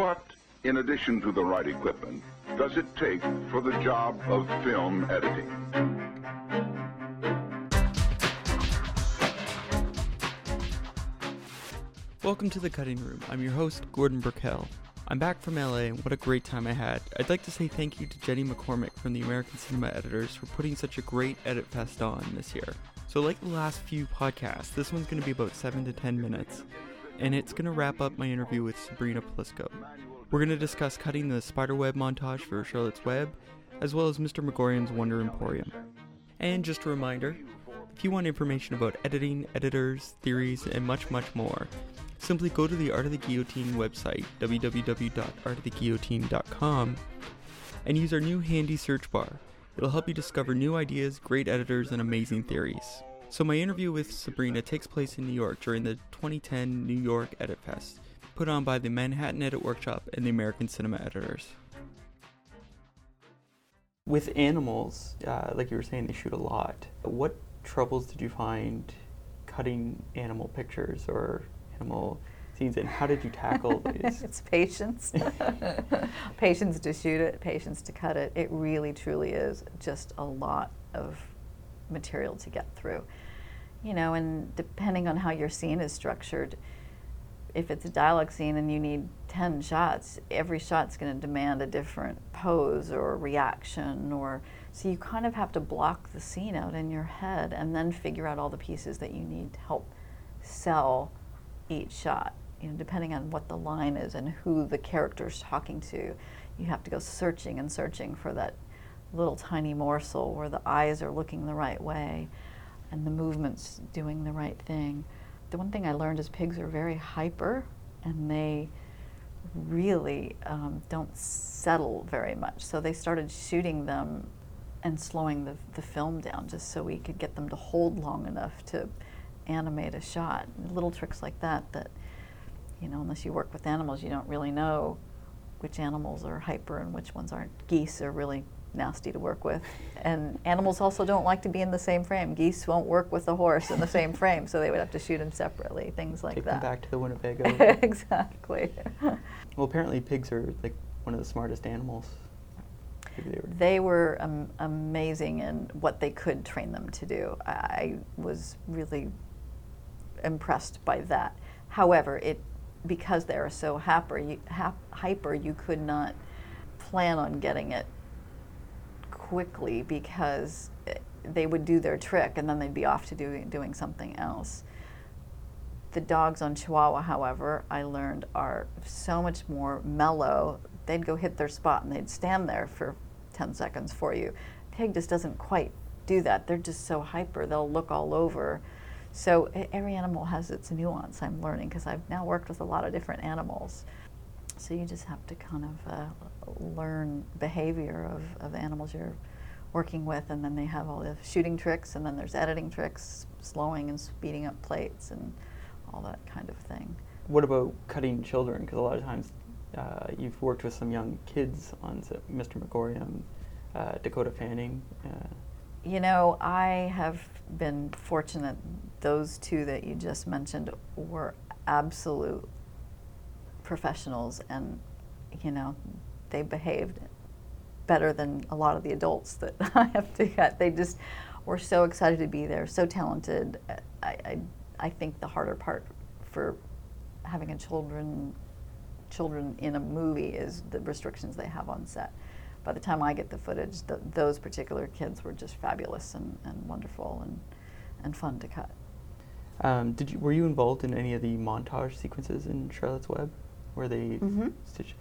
What, in addition to the right equipment, does it take for the job of film editing? Welcome to the cutting room. I'm your host, Gordon Burkell. I'm back from LA and what a great time I had. I'd like to say thank you to Jenny McCormick from the American Cinema Editors for putting such a great Edit Fest on this year. So, like the last few podcasts, this one's going to be about 7 to 10 minutes, and it's going to wrap up my interview with Sabrina Plisco. We're going to discuss cutting the spiderweb montage for Charlotte's Web, as well as Mr. Magorium's Wonder Emporium. And just a reminder if you want information about editing, editors, theories, and much, much more, simply go to the Art of the Guillotine website, www.artoftheguillotine.com, and use our new handy search bar. It'll help you discover new ideas, great editors, and amazing theories. So, my interview with Sabrina takes place in New York during the 2010 New York Edit Fest put on by the Manhattan Edit Workshop and the American Cinema Editors. With animals, uh, like you were saying, they shoot a lot. What troubles did you find cutting animal pictures or animal scenes, and how did you tackle these? it's patience. patience to shoot it, patience to cut it. It really, truly is just a lot of material to get through. You know, and depending on how your scene is structured, if it's a dialogue scene and you need 10 shots, every shot's going to demand a different pose or reaction or so you kind of have to block the scene out in your head and then figure out all the pieces that you need to help sell each shot. You know, depending on what the line is and who the character's talking to, you have to go searching and searching for that little tiny morsel where the eyes are looking the right way and the movements doing the right thing the one thing I learned is pigs are very hyper and they really um, don't settle very much. So they started shooting them and slowing the, the film down just so we could get them to hold long enough to animate a shot. Little tricks like that that, you know, unless you work with animals, you don't really know which animals are hyper and which ones aren't. Geese are really nasty to work with. And animals also don't like to be in the same frame. Geese won't work with a horse in the same frame, so they would have to shoot them separately, things like Take that. them back to the Winnebago. exactly. well, apparently pigs are like one of the smartest animals. They were, they were um, amazing in what they could train them to do. I was really impressed by that. However, it because they are so hyper, you, hyper, you could not plan on getting it quickly because eh, they would do their trick and then they'd be off to do, doing something else. The dogs on Chihuahua, however, I learned are so much more mellow. They'd go hit their spot and they'd stand there for 10 seconds for you. Pig just doesn't quite do that. They're just so hyper, they'll look all over. So every animal has its nuance, I'm learning, because I've now worked with a lot of different animals. So you just have to kind of uh, learn behavior of, of animals you're working with, and then they have all the shooting tricks, and then there's editing tricks, slowing and speeding up plates, and all that kind of thing. What about cutting children? Because a lot of times uh, you've worked with some young kids on Mr. Magorium, uh, Dakota Fanning. Uh. You know, I have been fortunate. Those two that you just mentioned were absolute professionals and you know they behaved better than a lot of the adults that I have to get. They just were so excited to be there, so talented. I, I, I think the harder part for having a children children in a movie is the restrictions they have on set. By the time I get the footage, the, those particular kids were just fabulous and, and wonderful and, and fun to cut. Um, did you, were you involved in any of the montage sequences in Charlotte's Web? Where they mm-hmm. stitch.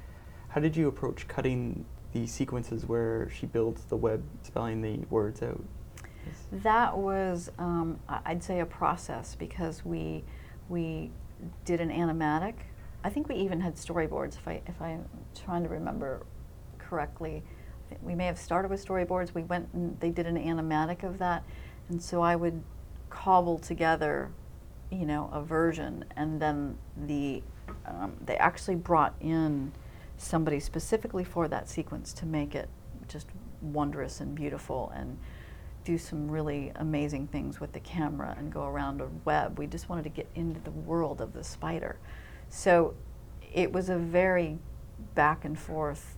How did you approach cutting the sequences where she builds the web, spelling the words out? That was, um, I'd say, a process because we we did an animatic. I think we even had storyboards. If I if I'm trying to remember correctly, we may have started with storyboards. We went and they did an animatic of that, and so I would cobble together, you know, a version, and then the um, they actually brought in somebody specifically for that sequence to make it just wondrous and beautiful and do some really amazing things with the camera and go around a web. We just wanted to get into the world of the spider. So it was a very back and forth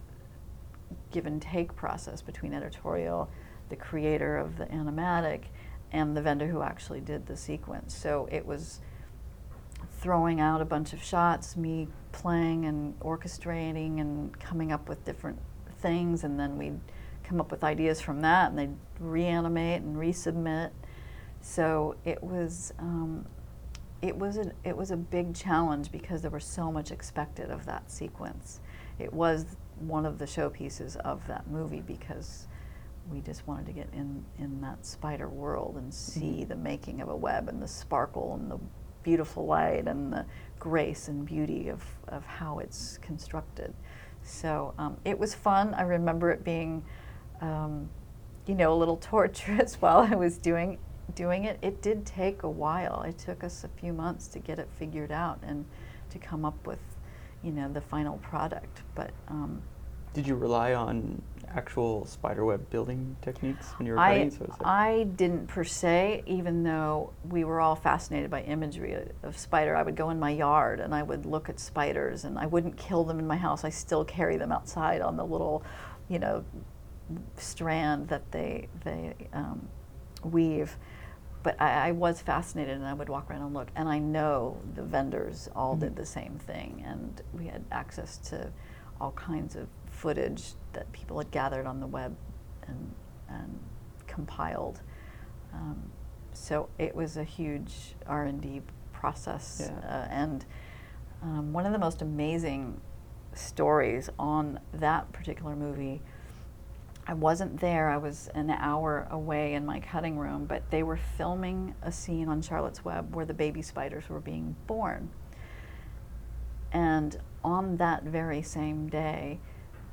give and take process between editorial, the creator of the animatic, and the vendor who actually did the sequence. So it was throwing out a bunch of shots, me playing and orchestrating and coming up with different things, and then we'd come up with ideas from that, and they'd reanimate and resubmit. So it was um, it was a, it was a big challenge because there was so much expected of that sequence. It was one of the showpieces of that movie because we just wanted to get in in that spider world and see mm-hmm. the making of a web and the sparkle and the beautiful light and the grace and beauty of, of how it's constructed. So um, it was fun. I remember it being, um, you know, a little torturous while I was doing doing it. It did take a while. It took us a few months to get it figured out and to come up with, you know, the final product. But um, did you rely on actual spiderweb building techniques when you were I, cutting? So I didn't per se, even though we were all fascinated by imagery of spider. I would go in my yard and I would look at spiders, and I wouldn't kill them in my house. I still carry them outside on the little, you know, strand that they they um, weave. But I, I, was fascinated, and I would walk around and look. And I know the vendors all mm-hmm. did the same thing, and we had access to all kinds of footage that people had gathered on the web and, and compiled. Um, so it was a huge R&D process. Yeah. Uh, and um, one of the most amazing stories on that particular movie, I wasn't there, I was an hour away in my cutting room, but they were filming a scene on Charlotte's Web where the baby spiders were being born. And on that very same day,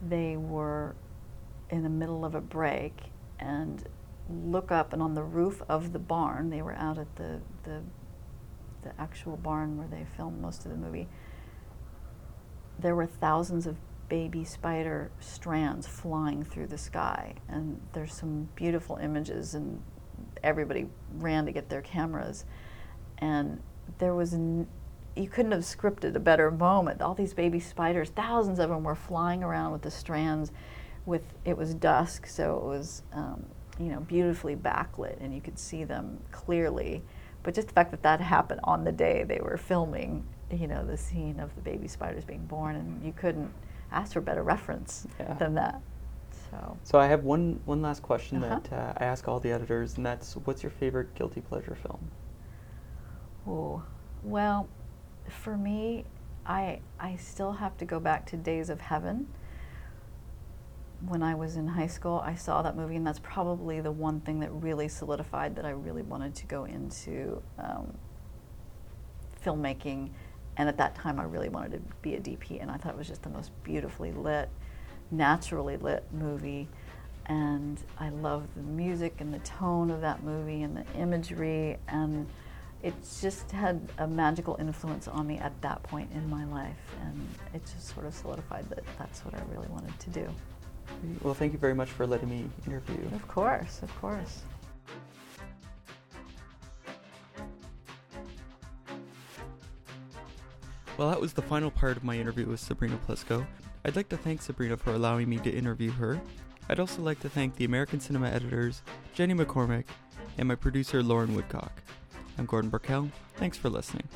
they were in the middle of a break and look up and on the roof of the barn they were out at the, the, the actual barn where they filmed most of the movie there were thousands of baby spider strands flying through the sky. And there's some beautiful images and everybody ran to get their cameras. And there was you couldn't have scripted a better moment. All these baby spiders, thousands of them were flying around with the strands. With it was dusk, so it was um, you know beautifully backlit, and you could see them clearly. But just the fact that that happened on the day they were filming, you know, the scene of the baby spiders being born, and you couldn't ask for better reference yeah. than that. So. So I have one one last question uh-huh. that uh, I ask all the editors, and that's, what's your favorite guilty pleasure film? Oh, well, for me, I I still have to go back to Days of Heaven. When I was in high school, I saw that movie, and that's probably the one thing that really solidified that I really wanted to go into um, filmmaking. And at that time, I really wanted to be a DP, and I thought it was just the most beautifully lit, naturally lit movie. And I loved the music and the tone of that movie and the imagery and it just had a magical influence on me at that point in my life, and it just sort of solidified that that's what I really wanted to do. Well, thank you very much for letting me interview. Of course, of course. Well, that was the final part of my interview with Sabrina Plisco. I'd like to thank Sabrina for allowing me to interview her. I'd also like to thank the American Cinema editors, Jenny McCormick, and my producer, Lauren Woodcock. I'm Gordon Burkell. Thanks for listening.